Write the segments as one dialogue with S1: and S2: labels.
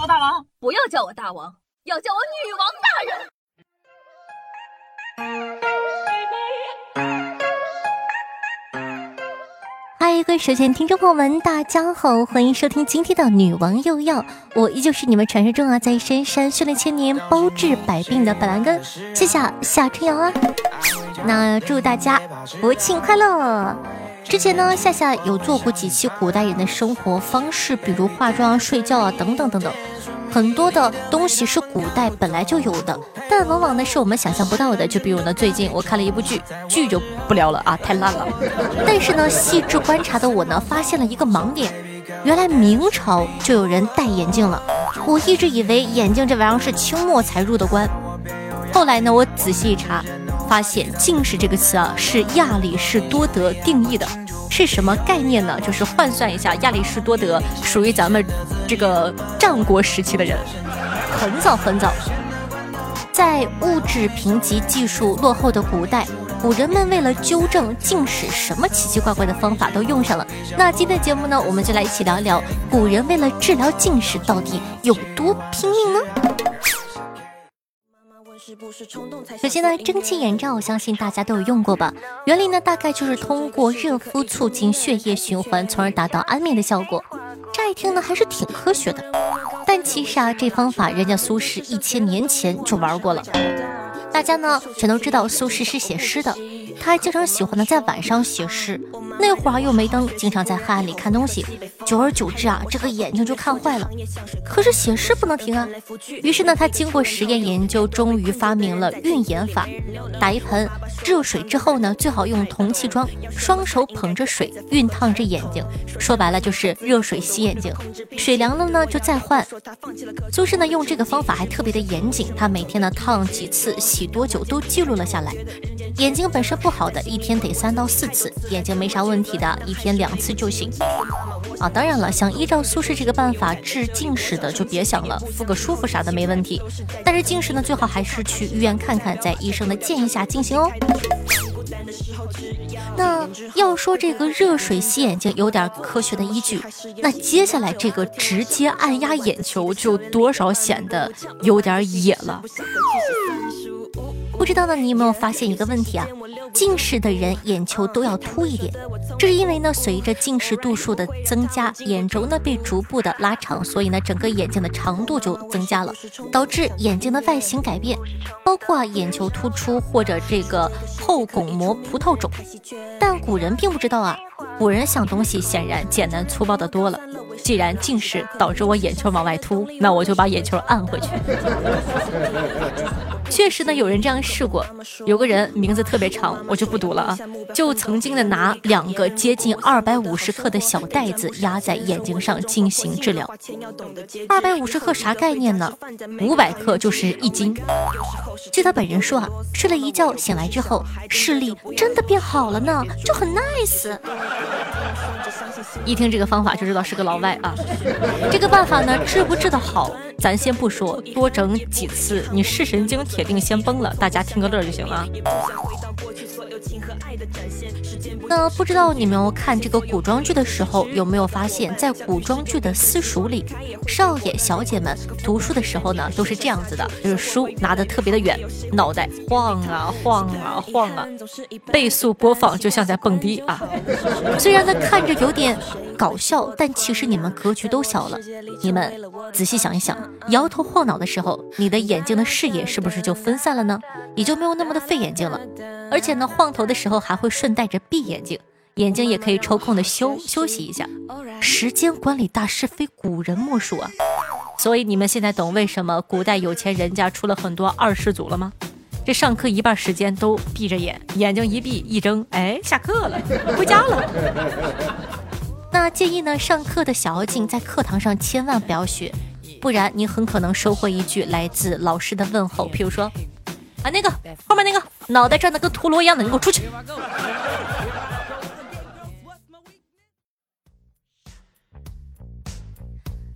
S1: 我大王，
S2: 不要叫我大王，要叫我女王大人。
S3: 嗨，各位首先听众朋友们，大家好，欢迎收听今天的《女王又要》，我依旧是你们传说中啊，在深山修炼千年、包治百病的板蓝根，谢谢夏春瑶啊。那祝大家国庆快乐！之前呢，夏夏有做过几期古代人的生活方式，比如化妆、睡觉啊，等等等等。很多的东西是古代本来就有的，但往往呢是我们想象不到的。就比如呢，最近我看了一部剧，剧就不聊了啊，太烂了。但是呢，细致观察的我呢，发现了一个盲点，原来明朝就有人戴眼镜了。我一直以为眼镜这玩意儿是清末才入的关，后来呢，我仔细一查，发现近视这个词啊是亚里士多德定义的。是什么概念呢？就是换算一下，亚里士多德属于咱们这个战国时期的人，很早很早，在物质贫瘠、技术落后的古代，古人们为了纠正近视，什么奇奇怪怪的方法都用上了。那今天的节目呢，我们就来一起聊一聊，古人为了治疗近视到底有多拼命呢？首先呢，蒸汽眼罩，我相信大家都有用过吧？原理呢，大概就是通过热敷促进血液循环，从而达到安眠的效果。乍一听呢，还是挺科学的。但其实啊，这方法人家苏轼一千年前就玩过了。大家呢，全都知道苏轼是写诗的。他还经常喜欢呢，在晚上写诗。那会儿又没灯，经常在黑暗里看东西。久而久之啊，这个眼睛就看坏了。可是写诗不能停啊。于是呢，他经过实验研究，终于发明了晕眼法。打一盆热水之后呢，最好用铜器装，双手捧着水，熨烫着眼睛。说白了就是热水洗眼睛，水凉了呢就再换。苏轼呢用这个方法还特别的严谨，他每天呢烫几次，洗多久都记录了下来。眼睛本身不好的，一天得三到四次；眼睛没啥问题的，一天两次就行。啊，当然了，想依照苏轼这个办法治近视的，就别想了，敷个舒服啥的没问题。但是近视呢，最好还是去医院看看，在医生的建议下进行哦。那要说这个热水洗眼睛有点科学的依据，那接下来这个直接按压眼球就多少显得有点野了。知道呢，你有没有发现一个问题啊？近视的人眼球都要凸一点，这是因为呢，随着近视度数的增加，眼轴呢被逐步的拉长，所以呢，整个眼睛的长度就增加了，导致眼睛的外形改变，包括啊眼球突出或者这个后巩膜葡萄肿。但古人并不知道啊，古人想东西显然简单粗暴的多了。既然近视导致我眼球往外凸，那我就把眼球按回去。确实呢，有人这样试过。有个人名字特别长，我就不读了啊。就曾经的拿两个接近二百五十克的小袋子压在眼睛上进行治疗。二百五十克啥概念呢？五百克就是一斤。据他本人说啊，睡了一觉醒来之后，视力真的变好了呢，就很 nice。一听这个方法就知道是个老外啊。这个办法呢，治不治得好？咱先不说，多整几次，你视神经铁定先崩了。大家听个乐就行了。那不知道你们看这个古装剧的时候，有没有发现，在古装剧的私塾里，少爷小姐们读书的时候呢，都是这样子的，就是书拿得特别的远，脑袋晃啊晃啊晃啊，倍速播放就像在蹦迪啊。虽然呢看着有点搞笑，但其实你们格局都小了。你们仔细想一想，摇头晃脑的时候，你的眼睛的视野是不是就分散了呢？也就没有那么的费眼睛了。而且呢，晃头的时候还还会顺带着闭眼睛，眼睛也可以抽空的休休息一下。时间管理大师非古人莫属啊！所以你们现在懂为什么古代有钱人家出了很多二世祖了吗？这上课一半时间都闭着眼，眼睛一闭一睁，哎，下课了，回家了。那建议呢，上课的小妖精在课堂上千万不要学，不然你很可能收获一句来自老师的问候，譬如说。啊，那个后面那个脑袋转的跟陀螺一样的，你给我出去！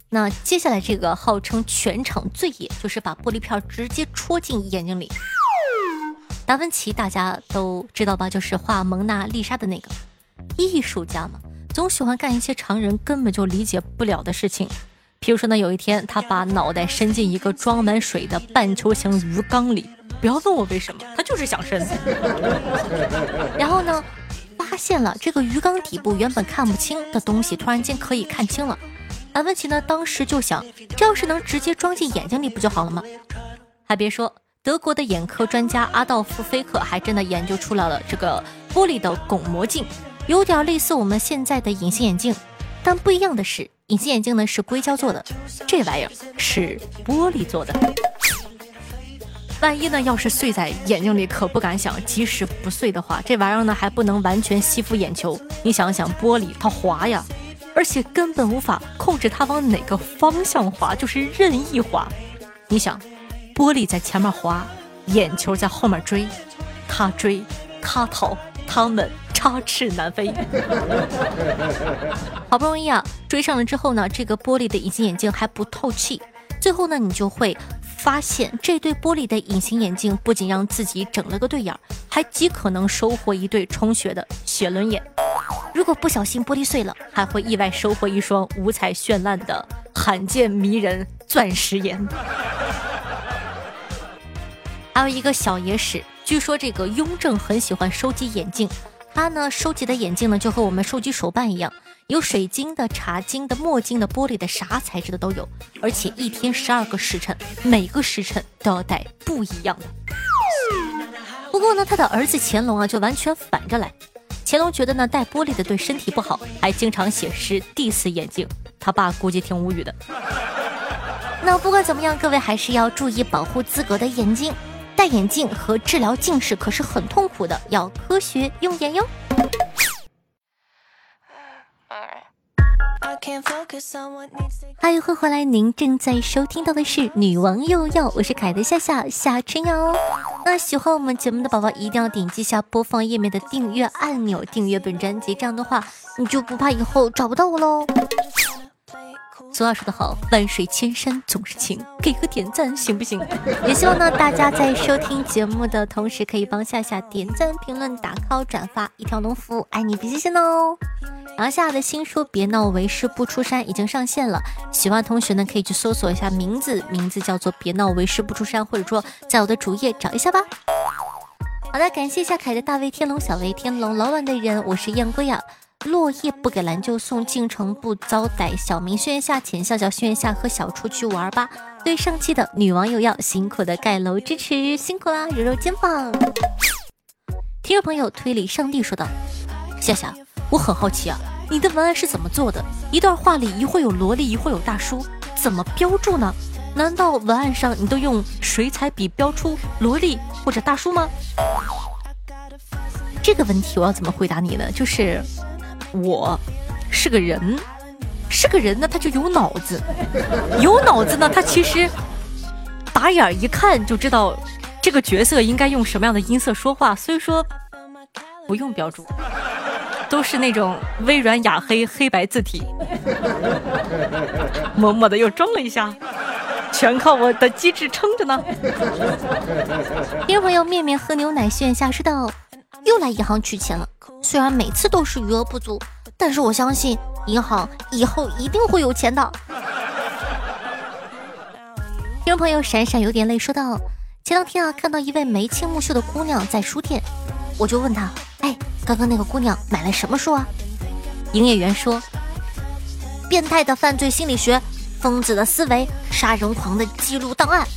S3: 那接下来这个号称全场最野，就是把玻璃片直接戳进眼睛里。达芬奇大家都知道吧？就是画蒙娜丽莎的那个艺术家嘛，总喜欢干一些常人根本就理解不了的事情。譬如说呢，有一天他把脑袋伸进一个装满水的半球形鱼缸里，不要问我为什么，他就是想伸。然后呢，发现了这个鱼缸底部原本看不清的东西，突然间可以看清了。安文奇呢，当时就想，这要是能直接装进眼睛里不就好了吗？还别说，德国的眼科专家阿道夫·菲克还真的研究出来了这个玻璃的巩膜镜，有点类似我们现在的隐形眼镜，但不一样的是。隐形眼镜呢是硅胶做的，这玩意儿是玻璃做的。万一呢要是碎在眼睛里，可不敢想。即使不碎的话，这玩意儿呢还不能完全吸附眼球。你想想，玻璃它滑呀，而且根本无法控制它往哪个方向滑，就是任意滑。你想，玻璃在前面滑，眼球在后面追，它追，它逃，它们。插翅难飞，好不容易啊追上了之后呢，这个玻璃的隐形眼镜还不透气。最后呢，你就会发现这对玻璃的隐形眼镜不仅让自己整了个对眼，还极可能收获一对充血的雪轮眼。如果不小心玻璃碎了，还会意外收获一双五彩绚烂的罕见迷人钻石眼。还有一个小野史，据说这个雍正很喜欢收集眼镜。他呢收集的眼镜呢，就和我们收集手办一样，有水晶的、茶晶的、墨镜的、玻璃的，啥材质的都有。而且一天十二个时辰，每个时辰都要戴不一样的。不过呢，他的儿子乾隆啊，就完全反着来。乾隆觉得呢，戴玻璃的对身体不好，还经常写诗 diss 眼镜。他爸估计挺无语的。那不管怎么样，各位还是要注意保护自个的眼睛。戴眼镜和治疗近视可是很痛苦的，要科学用眼哟。嗨，欢迎回来！您正在收听到的是《女王又要》，我是凯的夏夏夏春瑶。那喜欢我们节目的宝宝一定要点击下播放页面的订阅按钮，订阅本专辑，这样的话你就不怕以后找不到我喽。俗话说得好，万水千山总是情，给个点赞行不行？也希望呢，大家在收听节目的同时，可以帮夏夏点赞、评论、打 call、转发，一条龙服务，爱你不谢谢哦。然后夏夏的新书《别闹为师不出山》已经上线了，喜欢同学呢可以去搜索一下名字，名字叫做《别闹为师不出山》，或者说在我的主页找一下吧。好的，感谢夏凯的大威天龙、小威天龙、老板的人，我是燕归啊。落叶不给蓝就送，进城不遭逮。小明轩下，浅笑笑轩下，和小初去玩吧。对上期的女网友要辛苦的盖楼支持，辛苦啦，揉揉肩膀。听众朋友推理上帝说道：夏夏，我很好奇啊，你的文案是怎么做的？一段话里一会有萝莉，一会有大叔，怎么标注呢？难道文案上你都用水彩笔标出萝莉或者大叔吗？这个问题我要怎么回答你呢？就是。我是个人，是个人呢，他就有脑子，有脑子呢，他其实打眼一看就知道这个角色应该用什么样的音色说话，所以说不用标注，都是那种微软雅黑黑白字体，默默的又装了一下，全靠我的机智撑着呢。听众朋友，面面喝牛奶炫下说道。又来银行取钱了，虽然每次都是余额不足，但是我相信银行以后一定会有钱的。听众朋友闪闪有点累说道：前两天啊，看到一位眉清目秀的姑娘在书店，我就问她，哎，刚刚那个姑娘买了什么书啊？营业员说：变态的犯罪心理学，疯子的思维，杀人狂的记录档案。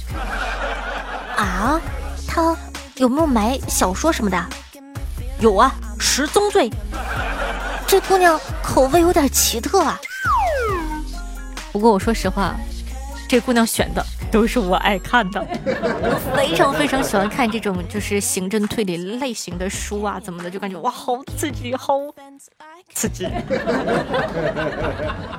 S3: 啊，她有没有买小说什么的？有啊，十宗罪。这姑娘口味有点奇特啊。不过我说实话，这姑娘选的都是我爱看的，非常非常喜欢看这种就是刑侦推理类型的书啊，怎么的，就感觉哇，好刺激，好刺激。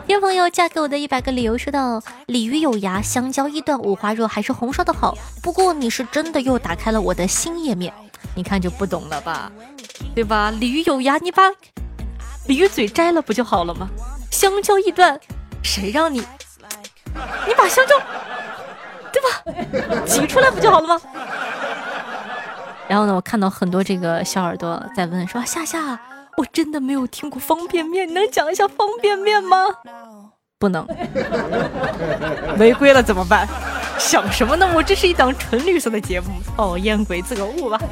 S3: 听朋友嫁给我的一百个理由说道：鲤鱼有牙，香蕉一段，五花肉还是红烧的好。不过你是真的又打开了我的新页面，你看就不懂了吧？对吧？鲤鱼有牙，你把鲤鱼嘴摘了不就好了吗？香蕉一段，谁让你？你把香蕉，对吧？挤出来不就好了吗？然后呢，我看到很多这个小耳朵在问说：“夏夏，我真的没有听过方便面，你能讲一下方便面吗？”不能。违规了怎么办？想什么呢？我这是一档纯绿色的节目，讨厌鬼自个悟吧。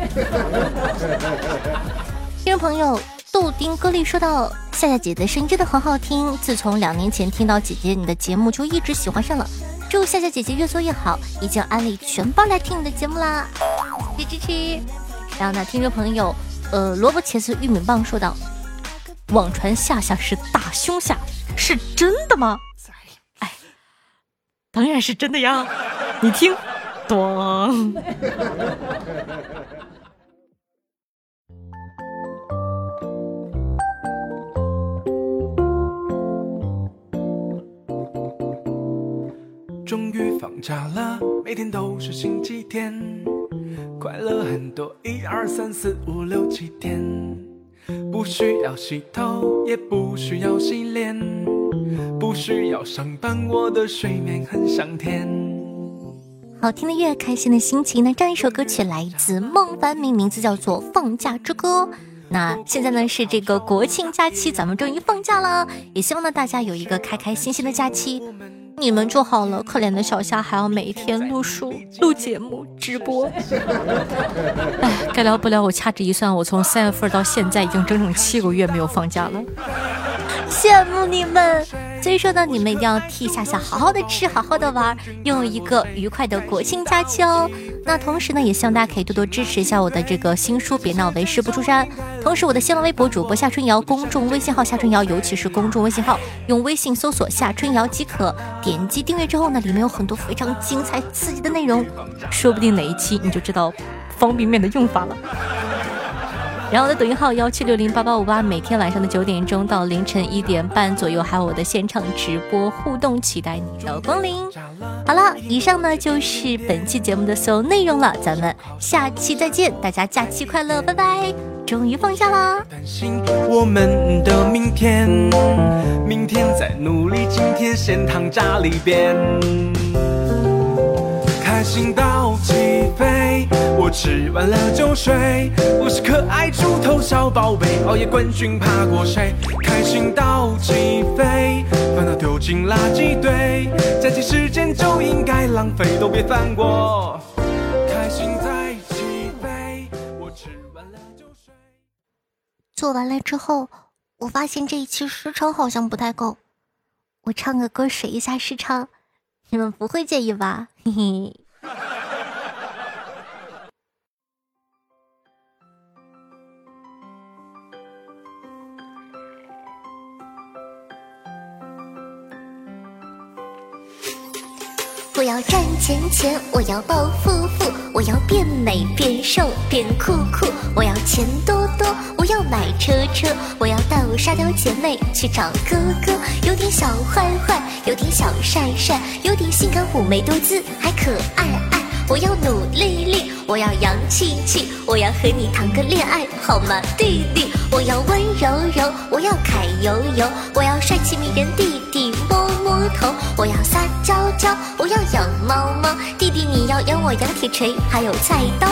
S3: 听众朋友，豆丁歌丽说到：“夏夏姐姐的声音真的很好听，自从两年前听到姐姐你的节目，就一直喜欢上了。祝夏夏姐姐越做越好，已经安利全班来听你的节目啦，谢谢支持。”然后呢，听众朋友，呃，萝卜茄子玉米棒说道：“网传夏夏是大胸夏，是真的吗？”哎，当然是真的呀。你听，咚！
S1: 终于放假了，每天都是星期天，快乐很多，一二三四五六七天，不需要洗头，也不需要洗脸，不需要上班，我的睡眠很香甜。
S3: 好听的乐，开心的心情。那这样一首歌曲来自孟凡明，名字叫做《放假之歌》。那现在呢是这个国庆假期，咱们终于放假了，也希望呢大家有一个开开心心的假期。你们就好了，可怜的小夏还要每一天录书、录节目、直播。哎，该聊不聊？我掐指一算，我从三月份到现在已经整整七个月没有放假了，羡慕你们。所以说呢，你们一定要替夏夏好好的吃，好好的玩，拥有一个愉快的国庆假期哦。那同时呢，也希望大家可以多多支持一下我的这个新书《别闹为师不出山》。同时，我的新浪微博主播夏春瑶，公众微信号夏春瑶，尤其是公众微信号，用微信搜索夏春瑶即可。点击订阅之后呢，里面有很多非常精彩刺激的内容，说不定哪一期你就知道方便面的用法了。然后我的抖音号幺七六零八八五八，每天晚上的九点钟到凌晨一点半左右，还有我的现场直播互动，期待你的光临。好了，以上呢就是本期节目的所有内容了，咱们下期再见，大家假期快乐，拜拜！终于放假啦！
S1: 担心我们的明天，明天再努力，今天先躺家里边。开心到起飞，我吃完了就睡。我是可爱猪头小宝贝，熬夜冠军怕过谁？开心到起飞，烦恼丢进垃圾堆。假期时间就应该浪费，都别放过。开心在起飞，我吃完了就睡。
S3: 做完了之后，我发现这一期时长好像不太够，我唱个歌水一下时长，你们不会介意吧？嘿嘿。我要赚钱钱，我要暴富富，我要变美变瘦变酷酷，我要钱多多，我要买车车，我要带我沙雕姐妹去找哥哥，有点小坏坏，有点小帅帅，有点性感妩媚多姿，还可爱爱。我要努力力，我要洋气气，我要和你谈个恋爱好吗，弟弟？我要温柔柔，我要揩油油，我要帅气迷人弟弟摸摸。头，我要撒娇娇，我要养猫猫。弟弟，你要养我养铁锤，还有菜刀。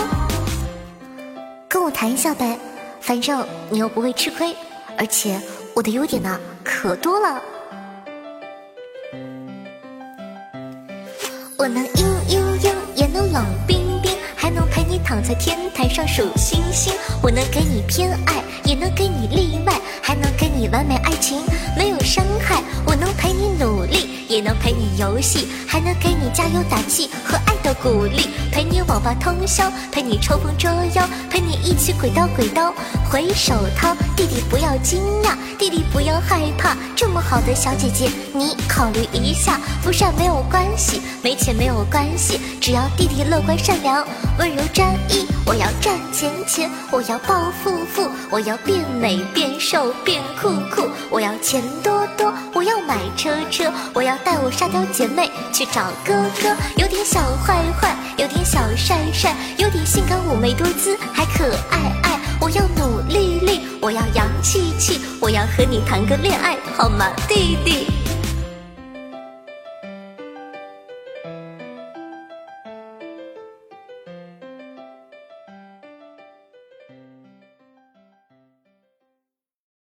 S3: 跟我谈一下呗，反正你又不会吃亏，而且我的优点呢可多了。我能嘤嘤嘤，也能冷冰，躺在天台上数星星。我能给你偏爱，也能给你例外，还能给你完美爱情，没有伤害。我能陪你努力。也能陪你游戏，还能给你加油打气和爱的鼓励，陪你网吧通宵，陪你抽风捉妖，陪你一起鬼刀鬼刀回手掏。弟弟不要惊讶，弟弟不要害怕，这么好的小姐姐，你考虑一下。不帅没有关系，没钱没有关系，只要弟弟乐观善良，温柔专一。我要赚钱钱，我要暴富富，我要变美变瘦变酷酷，我要钱多多，我要买车车，我要。带我沙雕姐妹去找哥哥，有点小坏坏，有点小帅帅，有点性感妩媚多姿，还可爱爱。我要努力力，我要洋气气，我要和你谈个恋爱，好吗，弟弟？